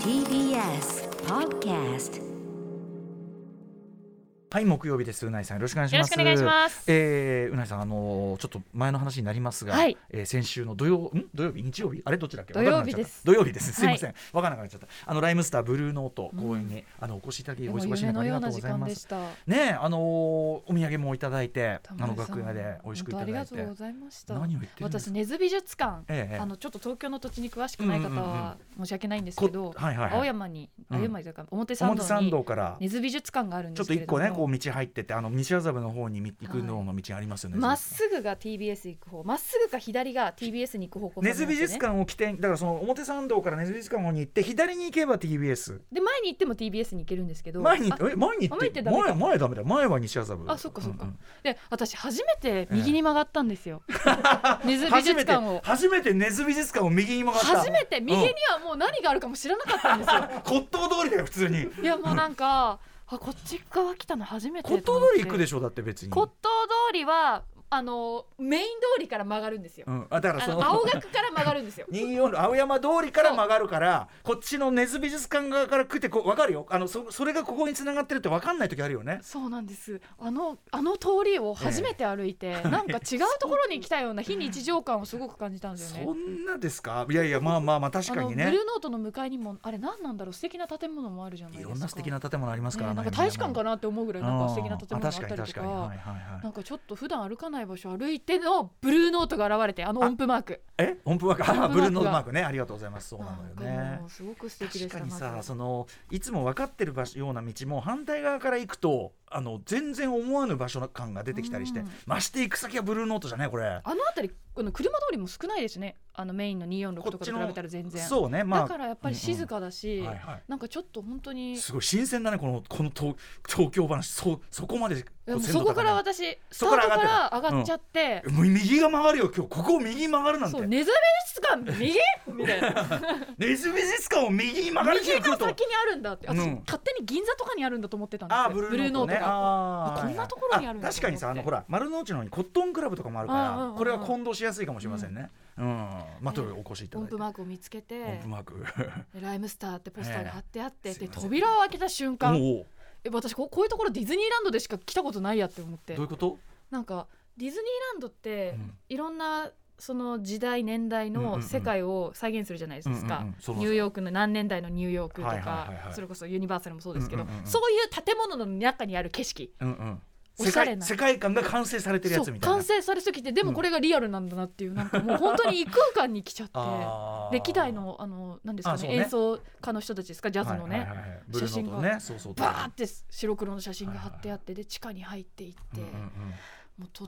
TBS Podcast はい木曜日ですうないさん。よろしくお願いします。よろしくお願いしますえーうないさんあのーちょっと前の話になりますが、はい。えー先週の土曜ん？土曜日？日曜日？あれ？どっちだっけ？土曜日です。土曜日です。すいません、わからなくなっちゃった。あのライムスターブルーノート公演に、あのお越しいただきお忙しい中ありがとうございますた。ねえあのーお土産もいただいてあの楽屋で美味しくいただいて。ありがとうございました。何を言ってるんですか？私根津美術館、ええあのちょっと東京の土地に詳しくない方うんうんうん。は申し訳ないんですけど、こはいはいはい。青山に、うん青山というか表参道に道から。根津美術館があるんちょっとですけれども、一個ねこう道入ってってあの西麻布の方にみ行くのの道ありますよね、まっすぐが TBS 行く方、まっすぐか左が TBS に行く方向根津美術館。館を起点だからその表参道から根津美術館の方に行って左に行けば TBS で前に行っても TBS に行けるんですけど、前にあえ前に行あって前前前ダメだよ。前は西麻布あそっかそっか。うんうん。で私初めて右に曲がったんですよ。根津美術館を。初めて根津美術館を右に曲がった。初めて。右にはもう何があるかも知らなかったんですよ。骨董通りだよ普通に。いやもうなんかあこっち側来たの初めて骨董通り行くでししょだって別に。骨董通りはあのメイン通りから曲がるんですよ、うん、あだからその青学から曲がるんですよ。24青山通りから曲がるからこっちの根津美術館側から来てこう分かるよ。あのそそれがここに繋がってるって分かんない時あるよね。そうなんです。あのあの通りを初めて歩いて、なんか違うところに来たような非日常感をすごく感じたんですよね。そんなですか？いやいやまあまあまあ確かにね。ブルーノートの向かいにもあれ何なんだろう？素敵な建物もあるじゃないですか。いろんな素敵な建物ありますからねなんかね大使館かなって思うぐらいなんか素敵な建物があったりとか。なんかちょっと普段歩かない場所歩いてのブルーノートが現れてあの音符マーク。え？音符マーク？あブルーノートマークね。ありがとうございます。そうなのよね。すごく素敵でした確かにさそのいつも分かってる場所ような道も反対側から行くとあの全然思わぬ場所感が出てきたりして、うん。まして行く先はブルーノートじゃないこれ。あの辺りあの車通りも少ないですね。あのメインの246とかと比べたら全然。そうねまあ。だからやっぱり静かだし、うんうんはいはい。なんかちょっと本当に。いすごい新鮮だねこのこの東東京話。そそこまでそこから私スタートそこからから上がっちゃって、もう右が曲がるよ今日。ここを右に曲がるなんて。そうネズミ術館右？みたいな。ネズミ美術館を右に曲がる右が先にあるんだって。私、うん。勝手に銀座とかにあるんだと思ってたんですよ。ブルーノートね。あこんなところにあるんだ確かにさあのほら丸の内の方にコットンクラブとかもあるからこれは混同しやすいかもしれませんね。うん。まあとお越しいただいて。音符マークを見つけて音符マーク。でライムスターってポスターが貼ってあって、で扉を開けた瞬間え私こうこういうところディズニーランドでしか来たことないやって思って。どういうこと？なんかディズニーランドって、うん。いろんなその時代年代うんうんうん。の世界を再現するじゃないですか、ニューヨークの何年代のニューヨークとか、それこそユニバーサルもそうですけど、うんうんうんうん。そういう建物の中にある景色。うんうんおしゃれな。世界観が完成されてるやつみたいな。完成されすぎてでもこれがリアルなんだなっていう、なんかもう 本当に異空間に来ちゃって。歴代のあの何ですかねね。演奏家の人たちですか？ジャズのね、写真が。バーって白黒の写真が貼ってあって、で地下に入っていって、うんうんうん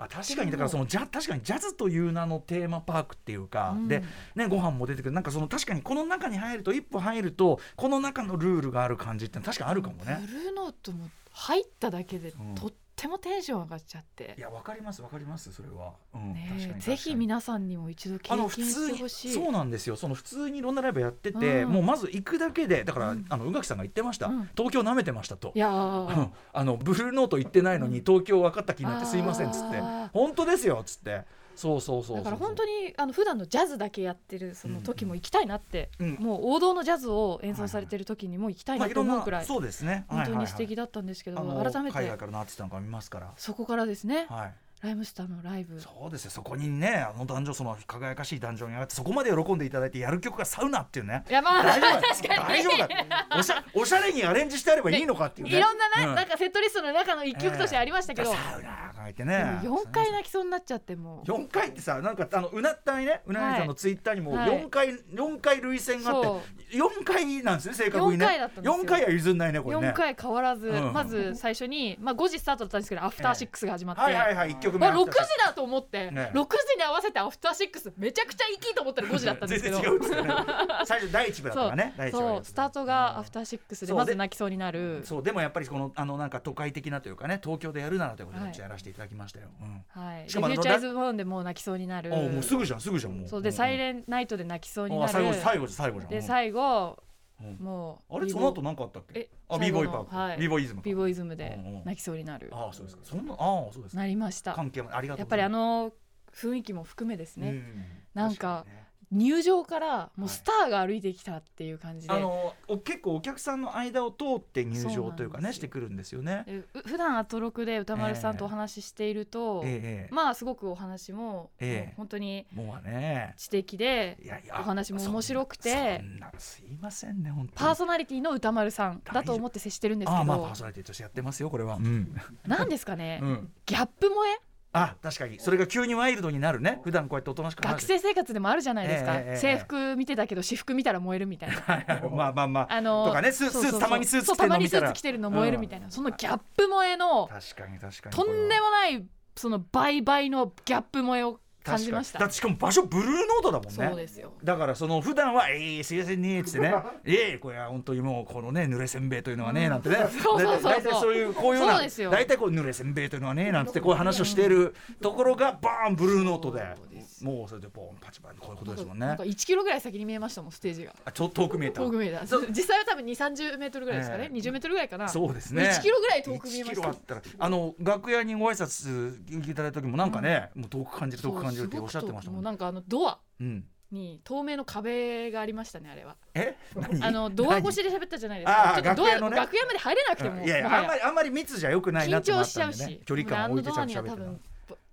確かにだからそのジャ確かにジャズという名のテーマパークっていうか、うん。でねご飯も出てくる。なんかその確かにこの中に入ると一歩入るとこの中のルールがある感じって確かにあるかもね。ブルーノートも入っただけでうん。とってもテンション上がっちゃって。い、やわかりますわかりますそれは。うんねぜひ皆さんにも一度経験し通にてほしい。そうなんですよ。その普通にいろんなライブやってて、うん。もうまず行くだけでだから、うん。あの宇垣さんが言ってました、うん。東京舐めてましたと。い。や あのブルーノート行ってないのに東京分かった気になってすいませんっつって。本当ですよっつってそうそうそうだから本当にあの普段のジャズだけやってるその時も行きたいなって、うんもう王道のジャズを演奏されてる時にも行きたいなと思うくらいそうですね。本当に素敵だだったんですけど、改めて。海外からのアーティストなんか見ますから。そこからですね、はい。ライムスターのライブ。そうですよ。そこにねあの壇上その輝かしい壇上に上がってそこまで喜んでいただいてやる曲がサウナっていうね。いやまあ大丈夫確かに。大丈夫だおしゃおしゃれにアレンジしてあればいいのかっていうね。いろんなね、うん。なんかセットリストの中の一曲としてありましたけど、サウナ書いてね。でも4回泣きそうになっちゃってもう。4回ってさなんかあのうなったいね。うなぎさんのツイッターにもはい。4回4回涙腺があって4回なんですね正確にね。4回4回は譲んないねこれね。4回変わらず、うん。まず最初に、まあ、5時スタートだったんですけどアフターシックスが始まって、はいはいはい1曲目まあ、6時だと思って、ね。6時に合わせてアフターシックスめちゃくちゃいいと思ったら5時だったんですけど。全然違うんですよね。最初第一部だったからね。そう。スタートがアフターシックスでまず泣きそうになる。そう。でもやっぱりこのあのなんか都会的なというかね東京でやるならということでやらせていただきましたよ、うん。はい、でしかもフューチャーイズボーンでもう泣きそうになる。あもうすぐじゃんすぐじゃんもう。そうで、んサイレンナイトで泣きそうになる。あ最後最後じゃん最後じゃん。でうん。最後、うん。もうあれその後何かあったっけ？えあボーイパーク、はい。ボーイズムかビボイズムで泣きそうになる、ああそうですか。そんなああそうですか。なりました。関係もありがとうやっぱりあのの雰囲気も含めですね、なんか入場からもうスターが歩いてきたっていう感じで、あのお結構お客さんの間を通って入場というかねしてくるんですよね。普段アトロクで歌丸さんとお話ししていると、ええ。まあすごくお話も、ええ。もう本当にもうね。知的でいやいやお話も面白くてすいませんね本当に。パーソナリティの歌丸さんだと思って接してるんですけど、まあパーソナリティとしてやってますよこれは。うん。なんですかね、うん。ギャップ萌え？あ確かに。それが急にワイルドになるね。普段こうやっておとなしく話学生生活でもあるじゃないですか、ええええ制服見てたけど私服見たら燃えるみたいな。はいまあまあまあ。あのとかねスーツたまにスーツ着てるの見たら。たまにスーツ着てるの燃えるみたいな、そのギャップ萌えの確かに確かに。とんでもないその倍々のギャップ萌えを感じました。だってしかも場所ブルーノートだもんね。そうですよ。だからその普段は「ええすいませんね」っつってね「ええこれは本当にもうこのね濡 れせんべいというのはね」なんてね。大体そういうこういうような大体こう濡れせんべいというのはねなんてこういう話をしているところがバーンブルーノートでもうそれでボンパチパチこういうことですもんね。なんか1キロぐらい先に見えましたもんステージが。あちょっと遠く見えた。遠く見えた。そう。実際は多分2 3 0メートルぐらいですかね、ええ。20メートルぐらいかな。そうですね。1キロぐらい遠く見えま1キしたロあの楽屋にご挨拶いただいた時もなんかね、もう遠く感じる遠く感じるっておっしゃってましたもん。もうなんかあのドア。うん。に透明の壁がありましたねあれは。え？何あのドア越しで喋ったじゃないですあか。ーちょっとドア楽屋のね。楽屋まで入れなくてもいやいやあんまりあんまり密じゃよくないなってのあ緊張しちゃうったんでねし。距離感を置いてちゃ喋ってた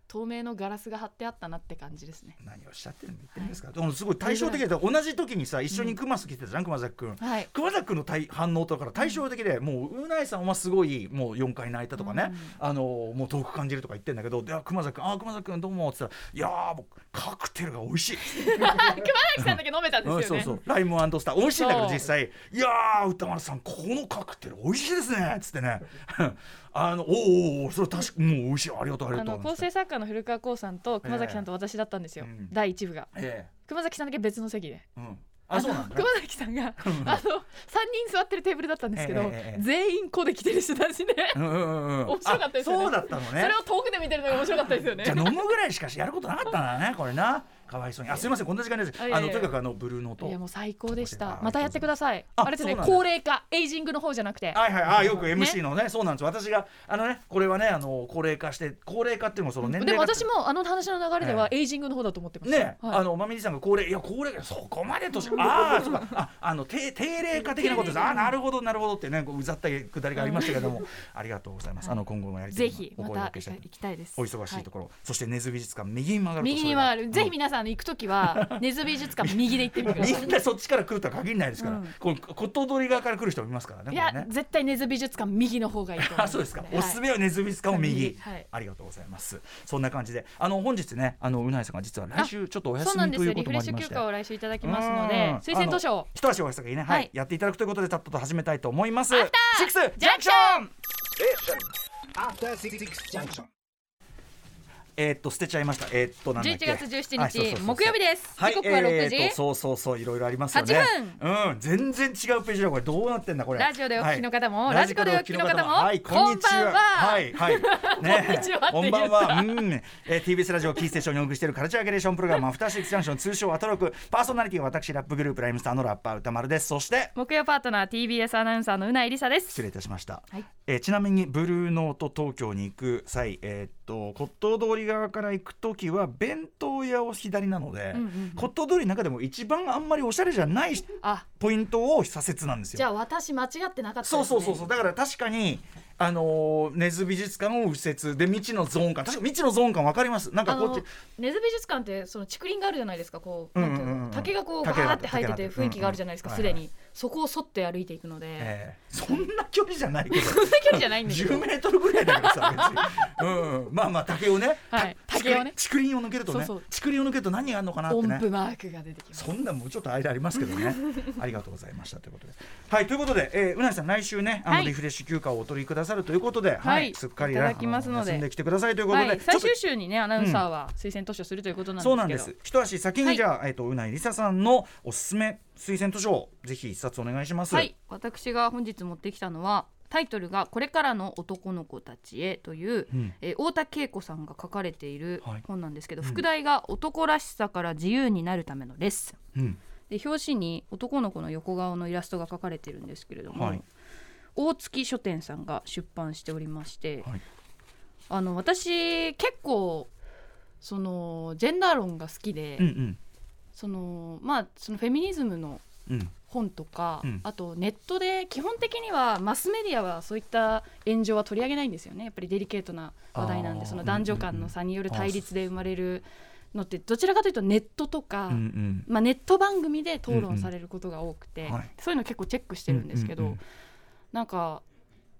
透明のガラスが貼ってあったなって感じですね。何をおっしゃってるんですか、でもすごい対照的で同じ時にさ一緒に熊崎来てたじゃん熊崎君。はい。熊崎君の対反応とから対照的でもううないさんはすごいもう4回泣いたとかね、あのもう遠く感じるとか言ってんだけど「いや熊崎君あ熊崎君どうも」っつったら「いやー僕カクテルが美味しい」熊崎さんだけ飲めたんですようん、ねそうそう。ライムスター。美味しいんだけど実際「いやー歌丸さんこのカクテル美味しいですね」っつってね。あの「おーおーおーそれ確かもう美味しい。ありがとうありあがとう」の構成作家の古川光さんと熊崎さんと私だったんですよ、ええ。うん。第一部が。え熊崎さんだけ別の席で。えうん、あそうなんだ、ね熊、崎さんがあの3人座ってるテーブルだったんですけど、ええええ全員子で来てる人たちで、うんうんうんうん。面白かったですよね。あそうだったのね。それを遠くで見てるのが面白かったですよね。じゃあ飲むぐらいしかやることなかったんだねこれなかわいそうに。あすみませんこんな時間です。あのとにかくあのブルーノート。いやもう最高でしあたまたやってください。ああれですね高齢化エイジングの方じゃなくて。はいはい。あよく MC のねそうなんです。私があのねこれはねあの高齢化して高齢化っていうのもその年齢がでも私もあの話の流れではエイジングの方だと思ってました、ね、はい。あのまみじさんが高齢いや高齢そこまで年ああそうか。ああの低低齢化的なことです。あなるほどなるほどってねこううざったくだりがありましたけども。ありがとうございます。あの今後もやりぜひおまた行きたいです。お忙しいとこころ、そして根津美術館右に曲がると右に回る。ぜひそれが皆さん行くときは根津美術館右で行ってみてくださいみんなそっちから来るとは限らないですから、うんこう骨董取り側から来る人もいますからね。いや、絶対根津美術館右の方がいいと思いまあそうですか、はいおすすめはネズミスカを右、右はいありがとうございますそんな感じであの本日ねあのうないさんが実は来週ちょっとおそうなんです休みというこリフレッシュともありまして休暇を来週いただきますのうんで推薦図書を一足お先にね、はいはいやっていただくということでたっとと始めたいと思いますアフターシックスジャンクション After Six Junction. えーっと捨てちゃいました。えーっとなんだっけ。11月17日はいそうそうそう。木曜日です。はい時刻は6時。えーそうそうそういろいろありますよね。8うん全然違うページだこれ。どうなってんだこれ。ラジオでお聞きの方もはい。ラジコでお聞きの方も。はいこんにちは。はいはいねこんにちはばんは。うん、えー、TBS ラジオキーステーションにお送りしているカルチャーゲレーションプログラムアフターシックスジャンクション通称アトロク。パーソナリティは私ラップグループライムスターのラッパー歌丸です。そして木曜パートナー TBS アナウンサーのうないりさです。失礼いたしました、はい。えーちなみにブルーノート東京に行く際、えーっと骨董通り側から行く時は弁当屋を左なので、うんうんうん。骨董通りの中でも一番あんまりおしゃれじゃないあポイントを左折なんですよ。じゃあ私間違ってなかったね、そうそうそうそう。だから確かにあのー根津美術館を右折で未知のゾーン感確か未知のゾーン感わかります。なんかこっち。根津美術館ってその竹林があるじゃないですかこう,、竹がこうバ竹がーって。生えてて雰囲気があるじゃないですかうんすでに。そこを沿って歩いていくので、えーそんな距離じゃないけど。そんな距離じゃないんです10よメートルぐらいだけどさ別に、うん、まあまあ竹をね、はい。た竹をね。竹林を抜けるとねそうそう。竹林を抜けると何があるのかなって音ね符マークが出てきます。そんなもうちょっと間ありますけどね。ありがとうございましたということで。はいということで、えー、うなぎさん来週ねあの、はい。リフレッシュ休暇をお取りくださるということで、はい。はいすっかりねいただきますので。あ休んできてくださいということで、はい、最終週にねアナウンサーは推薦図書するということなんですけど。そうなんです。一足先にじゃあ、えっ、とうないりささんのおすすめ推薦図書をぜひ一冊お願いします。はい。私が本日持ってきたのはタイトルが「これからの男の子たちへ」という、うん。えー太田恵子さんが書かれているはい。本なんですけど、うん。副題が「男らしさから自由になるためのレッスン。うん」で表紙に男の子の横顔のイラストが描かれてるんですけれども、はい。大月書店さんが出版しておりまして、はい。あの私結構そのジェンダー論が好きで、うんうん。そのまあそのフェミニズムのうん本とか、うん。あとネットで基本的にはマスメディアはそういった炎上は取り上げないんですよね。やっぱりデリケートな話題なんでその男女間の差による対立で生まれるのってどちらかというとネットとか、うんうん。まあ、ネット番組で討論されることが多くて、うんはい。そういうの結構チェックしてるんですけど、うんうん。うんなんか、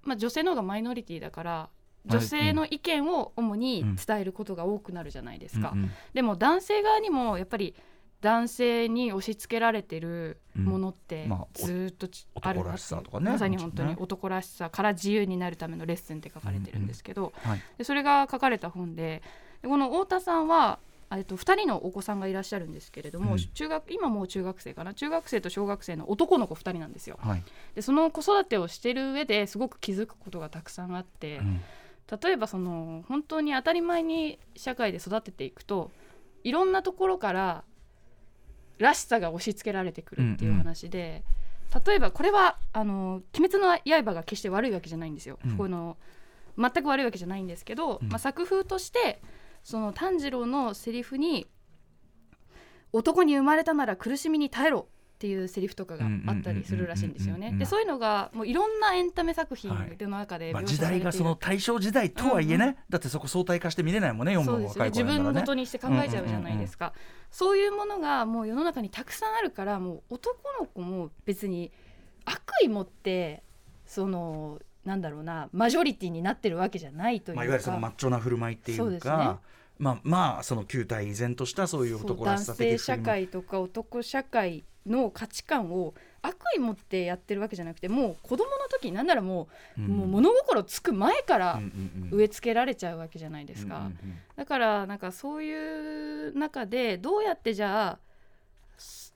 まあ、女性の方がマイノリティだからはい。女性の意見を主に伝えることが多くなるじゃないですか。うんうん。でも男性側にもやっぱり男性に押し付けられてるものってうん。まあずーっとあるな男らしさとかねまさに本当に男らしさから自由になるためのレッスンって書かれてるんですけど、はい。でそれが書かれた本ででこの太田さんはえっと2人のお子さんがいらっしゃるんですけれども、うん。中学今もう中学生かな？中学生と小学生の男の子2人なんですよ。はい。でその子育てをしてる上ですごく気づくことがたくさんあって、うん。例えばその本当に当たり前に社会で育てていくといろんなところかららしさが押し付けられてくるっていう話で、例えばこれはあの「鬼滅の刃」が決して悪いわけじゃないんですよ。うん。この全く悪いわけじゃないんですけど、うん。まあ、作風としてその炭治郎のセリフに「男に生まれたなら苦しみに耐えろ」っていうセリフとかがあったりするらしいんですよ。ね。でそういうのがもういろんなエンタメ作品の中でまあ、描時代がその大正時代とはいえね、だってそこ相対化して見れないもんね読むそうですよね。若い子自分ごとにして考えちゃうじゃないですか、そういうものがもう世の中にたくさんあるからもう男の子も別に悪意持ってそのなんだろうなマジョリティになってるわけじゃないというか、まあ、いわゆるそのマッチョな振る舞いっていうか。まあまあその旧体依然としたそういう男ら男しさ的性社会とか男社会の価値観を悪意持ってやってるわけじゃなくてもう子供の時なんならもう,、うん。もう物心つく前から植え付けられちゃうわけじゃないですか。だからなんかそういう中でどうやってじゃあ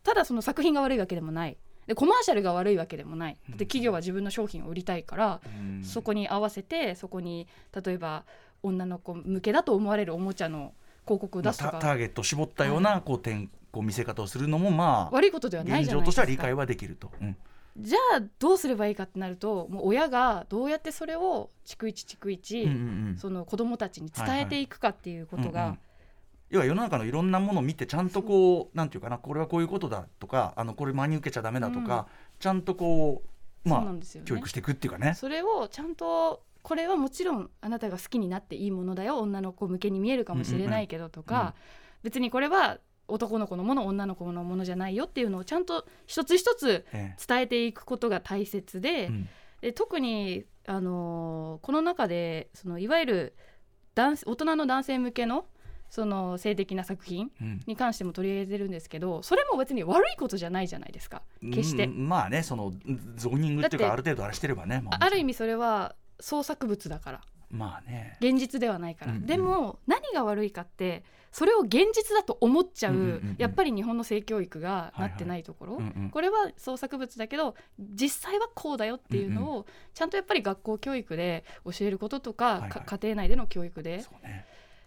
ただその作品が悪いわけでもない。でコマーシャルが悪いわけでもない。で企業は自分の商品を売りたいから、うん。そこに合わせてそこに例えば女の子向けだと思われるおもちゃの広告をまあ出すとか、タターゲットを絞ったようなこう点こう見せ方をするのもまあ悪いことではない現状としては理解はできると。うん。じゃあどうすればいいかってなるともう親がどうやってそれを逐一逐一、うんうんうん。その子供たちに伝えていくかっていうことが、うんうん要は世の中のいろんなものを見てちゃんとこうなんていうかなこれはこういうことだとかあのこれ真に受けちゃダメだとか、ちゃんとこうまあね。教育していくっていうかね。それをちゃんとこれはもちろんあなたが好きになっていいものだよ女の子向けに見えるかもしれないけどとか、別にこれは男の子のもの女の子のものじゃないよっていうのをちゃんと一つ一つえ伝えていくことが大切で,、えうん。で特に、あのーこの中でそのいわゆる男大人の男性向けのその性的な作品うん。に関しても取り上げてるんですけどそれも別に悪いことじゃないじゃないですか。決して。うんまあねそのゾーニングっていうかある程度あれしてればね、まあ。ある意味それは創作物だからまあね。現実ではないから、うんうん。でも何が悪いかってそれを現実だと思っちゃう,、うんうんうんうん。やっぱり日本の性教育がなってないところ、うんうん。これは創作物だけど実際はこうだよっていうのをちゃんとやっぱり学校教育で教えることとか、はいはい。か家庭内での教育で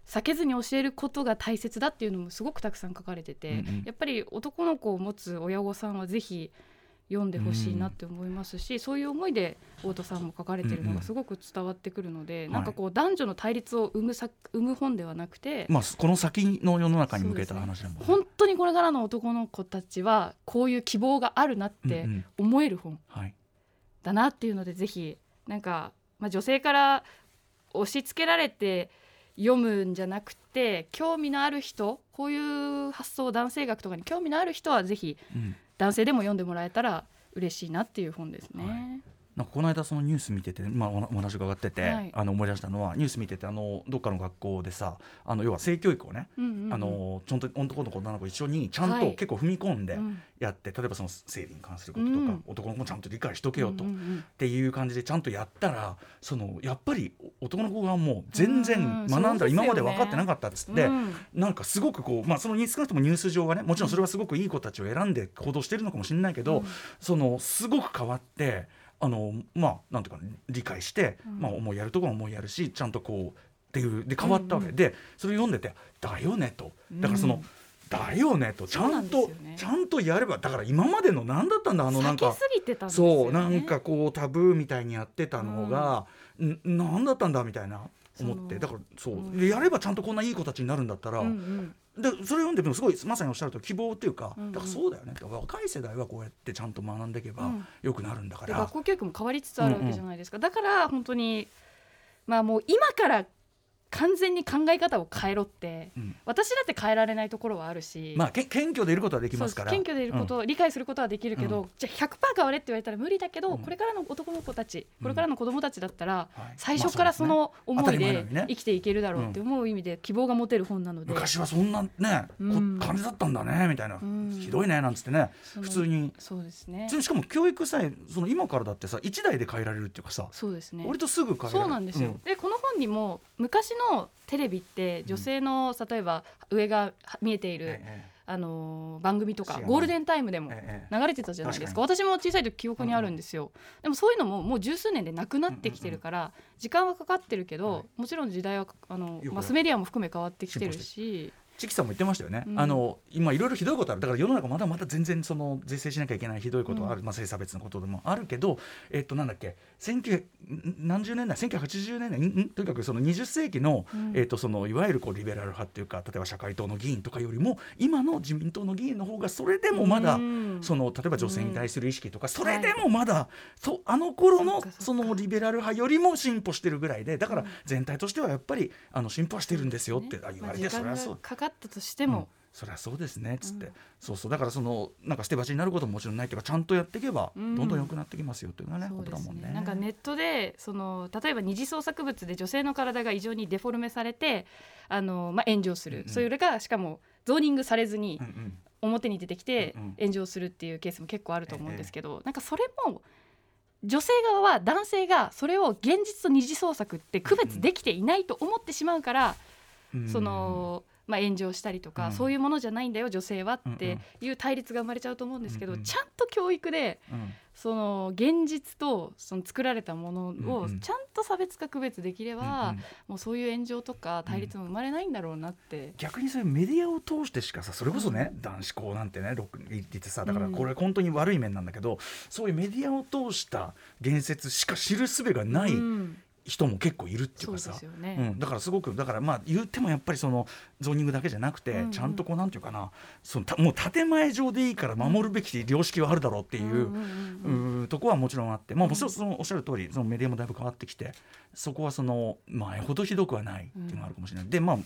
避けずに教えることが大切だっていうのもすごくたくさん書かれてて、うんうん。やっぱり男の子を持つ親御さんはぜひ読んでほしいなって思いますし、そういう思いで太田さんも書かれてるのうんうんがすごく伝わってくるので、はい。なんかこう男女の対立を生むさ生む本ではなくて、まあこの先の世の中に向けた話だもんね。本当にこれからの男の子たちはこういう希望があるなってうんうん。思える本はい。だなっていうのでぜひなんか、まあ、女性から押し付けられて読むんじゃなくて興味のある人こういう発想男性学とかに興味のある人はぜひうん男性でも読んでもらえたら嬉しいなっていう本ですね。はいなんかこの間そのニュース見てて、まあ、おお話伺ってて、はい。あの思い出したのはニュース見ててあのどっかの学校でさあの要は性教育をね、うんうんうん。あのちゃんと男の子女の子一緒にちゃんはい。と結構踏み込んでうん。やって、例えばその生理に関することとか、うん。男の子もちゃんと理解しとけよと、っうんうんうん。ていう感じでちゃんとやったらそのやっぱり男の子がもう全うん然学んだら今まで分かってなかったっつって、うん。なんかすごくこう、まあ、その少なくともニュース上はねもちろんそれはすごくいい子たちを選んで行動してるのかもしれないけど、うん。そのすごく変わってあのまあなんていうか理解して、うん。まあ、思いやるところは思いやるしちゃんとこうっていうで変わったわけ、うんうんでそれを読んでて「だよね」と。だからその、うんだよね。とちゃんと、ねちゃんとやればだから今までの何だったんだあのなんか避けすぎてたんですよね。そうなんかこうタブーみたいにやってたのが、ん。何だったんだみたいな思って。だからそう、うんでやればちゃんとこんないい子たちになるんだったら、うんうんでそれ読んでもすごいまさにおっしゃると希望っていうか、うんうん。だからそうだよね。若い世代はこうやってちゃんと学んでいけばうん。よくなるんだから、で学校教育も変わりつつあるわけじゃないですか、だから本当にまあもう今から完全に考え方を変えろって、うん。私だって変えられないところはあるし、まあけ謙虚でいることはできますから。謙虚でいることを理解することはできるけど、うじゃあ100%変われって言われたら無理だけど、うん。これからの男の子たちこれからの子供たちだったら、はい。最初からその思いで生きていけるだろうって思う意味で希望が持てる本なので。昔はそんなね、感じだったんだねみたいな、ん。ひどいねなんつってね。普通に。そうですね。しかも教育さえその今からだってさ1台で変えられるっていうかさ、そうですね。割とすぐ変えられる。そうなんですよ、でこの本にも昔のテレビって女性の、例えば上が見えている、えあのー番組とかゴールデンタイムでもええ流れてたじゃないですか。私も小さい時記憶にあるんですよ、でもそういうのももう十数年でなくなってきてるから、時間はかかってるけど、はい。もちろん時代はあのマスメディアも含め変わってきてるしチキさんも言ってましたよね、うん。あの今いろいろひどいことある。だから世の中まだまだ全然その是正しなきゃいけないひどいことはある、まあ、性差別のことでもあるけどえっとなんだっけ？19ん何十年代？1980年代？んん？とにかくその20世紀の,、うん。えっとそのいわゆるこうリベラル派っていうか例えば社会党の議員とかよりも今の自民党の議員の方がそれでもまだ、うん。その例えば女性に対する意識とか、それでもまだ、そうあの頃のそのリベラル派よりも進歩してるぐらいでだから全体としてはやっぱりあの進歩はしてるんですよって、あ言われて、それはそう。かかったとしても、そりゃそうですねっつって、うんそうそう。だからそのなんか捨て鉢になることももちろんないというかちゃんとやっていけばうん。どんどん良くなってきますよというのはね、そうですことだもんね。ねなんかネットでその例えば二次創作物で女性の体が異常にデフォルメされてあの、まあ、炎上する、うんうん。それがしかもゾーニングされずにうんうん。表に出てきてうんうん。炎上するっていうケースも結構あると思うんですけど、なんかそれも女性側は男性がそれを現実と二次創作って区別できていないと思ってしまうから、うん。その。まあ、炎上したりとか、うん。そういうものじゃないんだよ女性はっていう対立が生まれちゃうと思うんですけど、うんうん。ちゃんと教育でうん。その現実とその作られたものうんうん。をちゃんと差別化区別できれば、うんうん。もうそういう炎上とか対立も生まれないんだろうなって、逆にそういうメディアを通してしかさそれこそね、男子校なんてねロック言ってさだからこれ本当に悪い面なんだけど、そういうメディアを通した言説しか知る術がないうん人も結構いるっていうかさ、そうん、だからすごくだからまあ言ってもやっぱりそのゾーニングだけじゃなくて、うんうんちゃんとこうなんていうかなそのたもう建前上でいいから守るべき良識はあるだろうっていう。うんとこはもちろんあって、まあ、もちろんそのおっしゃる通りそのメディアもだいぶ変わってきてそこはその前ほどひどくはないっていうのがあるかもしれない。でまあ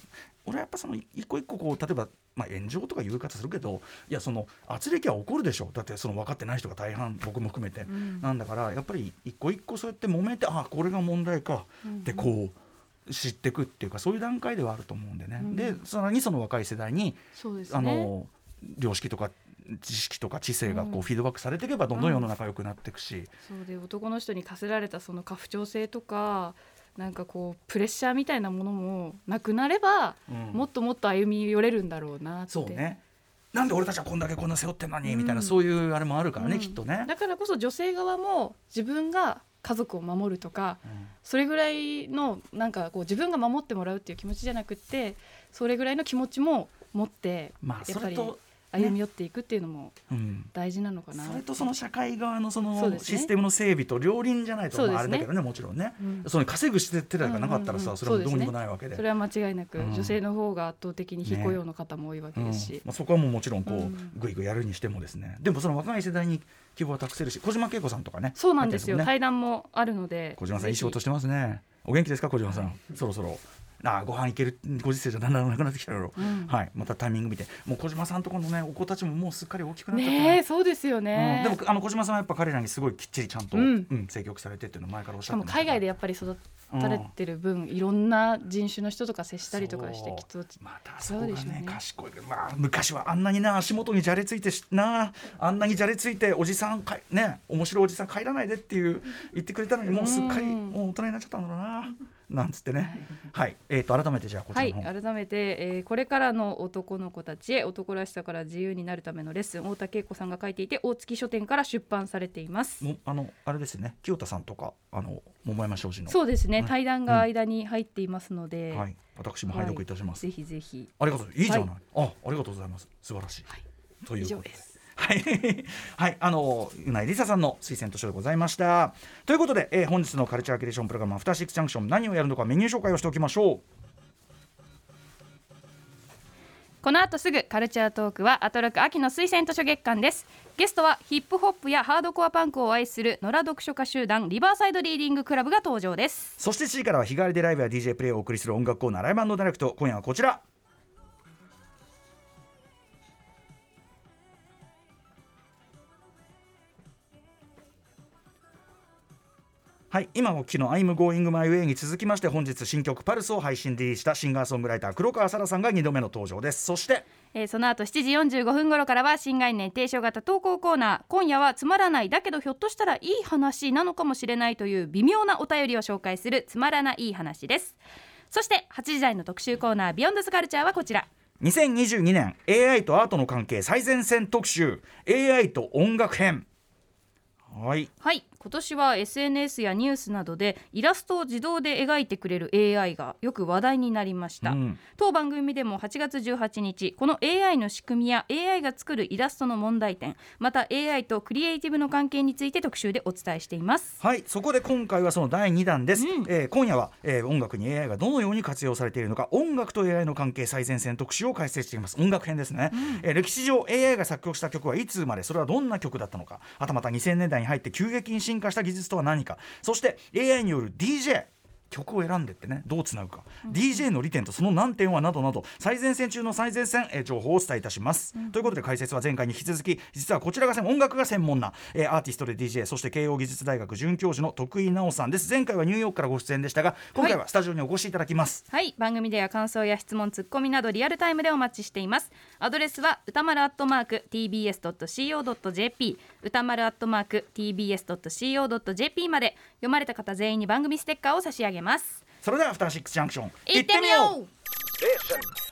俺はやっぱその一個一個こう例えば、まあ、炎上とかいう方するけどいやその圧力は起こるでしょだってその分かってない人が大半僕も含めて、ん。なんだからやっぱり一個一個そうやって揉めてあこれが問題か。ってこう知っていくっていうかそういう段階ではあると思うんでね、うん。でさらにその若い世代にね。あの良識とか知識とか知性がこううんフィードバックされていけばどんどん世の中良くなっていくし、そうで男の人に課せられたその過不調性とかなんかこうプレッシャーみたいなものもなくなれば、うん。もっともっと歩み寄れるんだろうなって。そうね。なんで俺たちはこんだけこんな背負ってんのに、うん。みたいなそういうあれもあるからね、うん。きっとね。だからこそ女性側も自分が家族を守るとかうん。それぐらいのなんかこう自分が守ってもらうっていう気持ちじゃなくってそれぐらいの気持ちも持ってまあやっぱりそれと歩み寄っていくっていうのもうん。大事なのかな、それとその社会側のそのシステムの整備と両輪じゃないとああれだけどねもちろんね、うん。その稼ぐして手がなかったらさ、うんうんうん。それはどうにもないわけで。それは間違いなく、うん。女性の方が圧倒的に非雇用の方も多いわけうんですし、まあ、そこはもうもちろんこう、うん。ぐいぐいやるにしてもですね。でもその若い世代に希望は託せるし小島恵子さんとかね。そうなんですよ、対談もあるので。小島さんいい仕事ぜしてますね。お元気ですか小島さん、そろそろああご飯行けるご時世じゃだんだんなくなってきたやろ、うん。はい。またタイミング見て。もう小島さんとこのねお子たちももうすっかり大きくなっひちゃったね。えそうですよね、うん、でもあの小島さんはやっぱ彼らにすごいきっちりちゃんと、ううんん積極されてっていうのを前からおっしゃってました海外でやっぱり育たれてる分、いろんな人種の人とか接したりとかしてきっとまたそこがねね。賢い。けど、まあ、昔はあんなにな足元にじゃれついてしなあんなにじゃれついておじさんかいね面白いおじさん帰らないでっていう言ってくれたのにもうすっかり大人になっちゃったんだろうななんつってね。はい、えー、と改めてじゃあこちはいらの方、改めて、えーこれからの男の子たちへ男らしさから自由になるためのレッスン太田恵子さんが書いていて大月書店から出版されています。もあのあれですよね。清田さんとかあの桃山商事の。そうですね、うん対談が間に入っていますので、はい。私も拝読いたします、ぜひぜひ。ありがとういいじゃない、はい。あありがとうございます。素晴らしい、はい。ということですはい、はい、あのうないりささんの推薦図書でございました。ということで、えー本日のカルチャーキュレーションプログラムアフターシックスジャンクション。何をやるのかメニュー紹介をしておきましょこの後すぐカルチャートークはアトロク秋の推薦図書月間です。ゲストはヒップホップやハードコアパンクを愛する野良読書家集団リバーサイドリーディングクラブが登場です。そして7時からは日替わりでライブや DJ プレイをお送りする音楽コーナーライブダイレクト。今夜はこちらはい今お聞きの「I'm Going My Way」に続きまして本日新曲「パルス」を配信リリースしたシンガーソングライター黒川沙羅さんが2度目の登場です。そしてえーその後7時45分頃からは新概念提唱型投稿コーナー。今夜はつまらないだけどひょっとしたらいい話なのかもしれないという微妙なお便りを紹介するつまらない話です。そして8時台の特集コーナービヨンドスカルチャーはこちら2022年 AI とアートの関係最前線特集 AI と音楽編。はい。はい今年は SNS やニュースなどでイラストを自動で描いてくれる AI がよく話題になりました、うん。当番組でも8月18日この AI の仕組みや AI が作るイラストの問題点また AI とクリエイティブの関係について特集でお伝えしています。はいそこで今回はその第2弾です、うん。えー今夜は、えー音楽に AI がどのように活用されているのか音楽と AI の関係最前線特集を解説しています。音楽編ですね、えー歴史上 AI が作曲した曲はいつ生まれそれはどんな曲だったのか。はたまた2000年代に入って急激に進進化した技術とは何か。そして AI による DJ 曲を選んでってね。どうつなぐか、DJ の利点とその難点はなどなど最前線中の最前線、えー情報をお伝えいたします、ということで解説は前回に引き続き実はこちらが専音楽が専門な、えーアーティストで DJ そして慶応義塾大学准教授の徳井直さんです。前回はニューヨークからご出演でしたが今回はスタジオにお越しいただきます、はい。番組では感想や質問ツッコミなどリアルタイムでお待ちしています。アドレスは歌丸アットマーク tbs.co.jp 歌丸アットマーク tbs.co.jp まで。読まれた方全員に番組ステッカーを差し上げます。それではアフターシックスジャンクション行ってみよう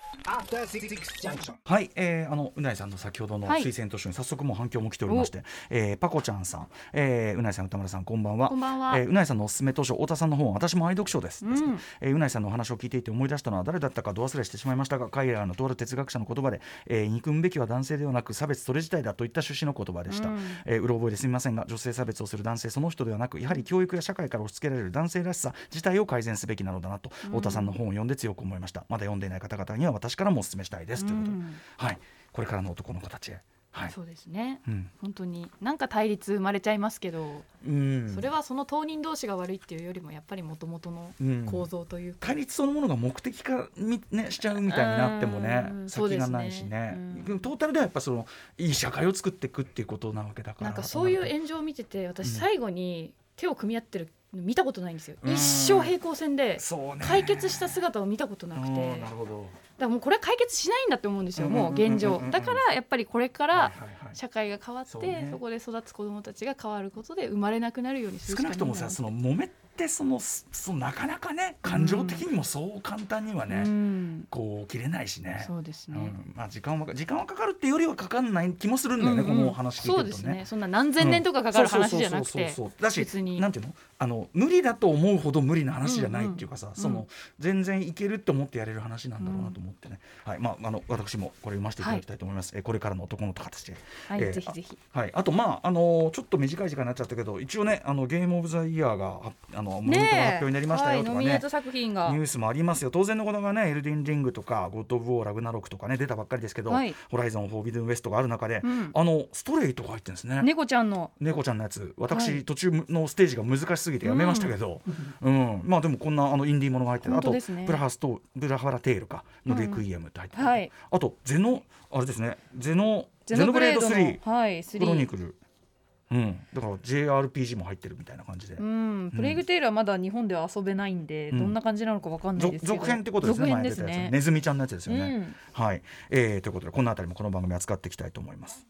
はい、えー、あのうないさんの先ほどのはい。推薦図書に早速もう反響も来ておりまして、えー、パコちゃんさん、えー、うないさん歌丸さんこんばんは。こんばんは。えーうないさんのおすすめ図書太田さんの本私も愛読書です、うん。えーうないさんのお話を聞いていて思い出したのは誰だったかど忘れしてしまいましたが海外のとある哲学者の言葉で、えー、憎むべきは男性ではなく差別それ自体だといった趣旨の言葉でした、うん。えーうろ覚えですみませんが女性差別をする男性その人ではなくやはり教育や社会から押し付けられる男性らしさ自体を改善すべきなのだなと、太田さんの本を読んで強く思いました。まだ読んでいない方々には私からもお勧めしたいです、ということ。でうん。はい。これからの男の子たちへ。はい。そうですね。うん。本当になんか対立生まれちゃいますけど、うん。それはその当人同士が悪いっていうよりもやっぱりもともとのうん。構造というか、対立そのものが目的化み、ね、しちゃうみたいになってもねうん。そうですね先がないしね。うん。トータルではやっぱそのいい社会を作っていくっていうことなわけだから。なんかそういう炎上を見てて私うん最後に手を組み合ってるの見たことないんですよ、うん。一生平行線で解決した姿を見たことなくて。なるほどらもうこれは解決しないんだって思うんですよ、もう現状。だからやっぱりこれから社会が変わってそ,、こで育つ子どもたちが変わることで生まれなくなるようにするしかない少なくともさその揉めってそのそのなかなかね感情的にもそう簡単にはね、うん。こう起きれないしね。そうですね、うん。まあ、時間は時間はかかるっていうよりはかかんない気もするんだよね、うんうん。この話聞いてるとね。そうですね。そんな何千年とかかかる話じゃなくて。そうそうそうそうそう。だしなんていうの？あの無理だと思うほど無理な話じゃないっていうかさ、うんうん。その全然いけるって思ってやれる話なんだろうなと思ってね、はい。まああの私もこれ読ませていただきたいと思います、えこれからの男の形で、はい、えーぜひぜひ。あはい、あとまああのちょっと短い時間になっちゃったけど一応ねあのゲームオブザイヤーがあのモニター発表になりましたよとかね。はい作品が。ニュースもありますよ。当然のことがねエルデンリングとかゴッド・オブ・ウォーラグナロクとかね出たばっかりですけど、はい。ホライゾン・フォービドゥン・ウエストがある中で、うん。あのストレイとか入ってるんですね。猫ちゃんの。猫ちゃんのやつ。私、はい。途中のステージが難しすぎてやめましたけど、うん。まあでもこんなあのインディーものが入ってるあとブラハスとブラハラテールかのレクイエムって入ってる、はい。あとゼノあれですね。ゼノゼノブレードの3はいクロニ3クルうん。だから JRPG も入ってるみたいな感じで、うん、プレイグテールはまだ日本では遊べないんで、うん。どんな感じなのかわかんないですけど。続続編ってことですね前出たやねつ。ネズミちゃんのやつですよね、うん。はい、えー、ということでこの辺りもこの番組扱っていきたいと思います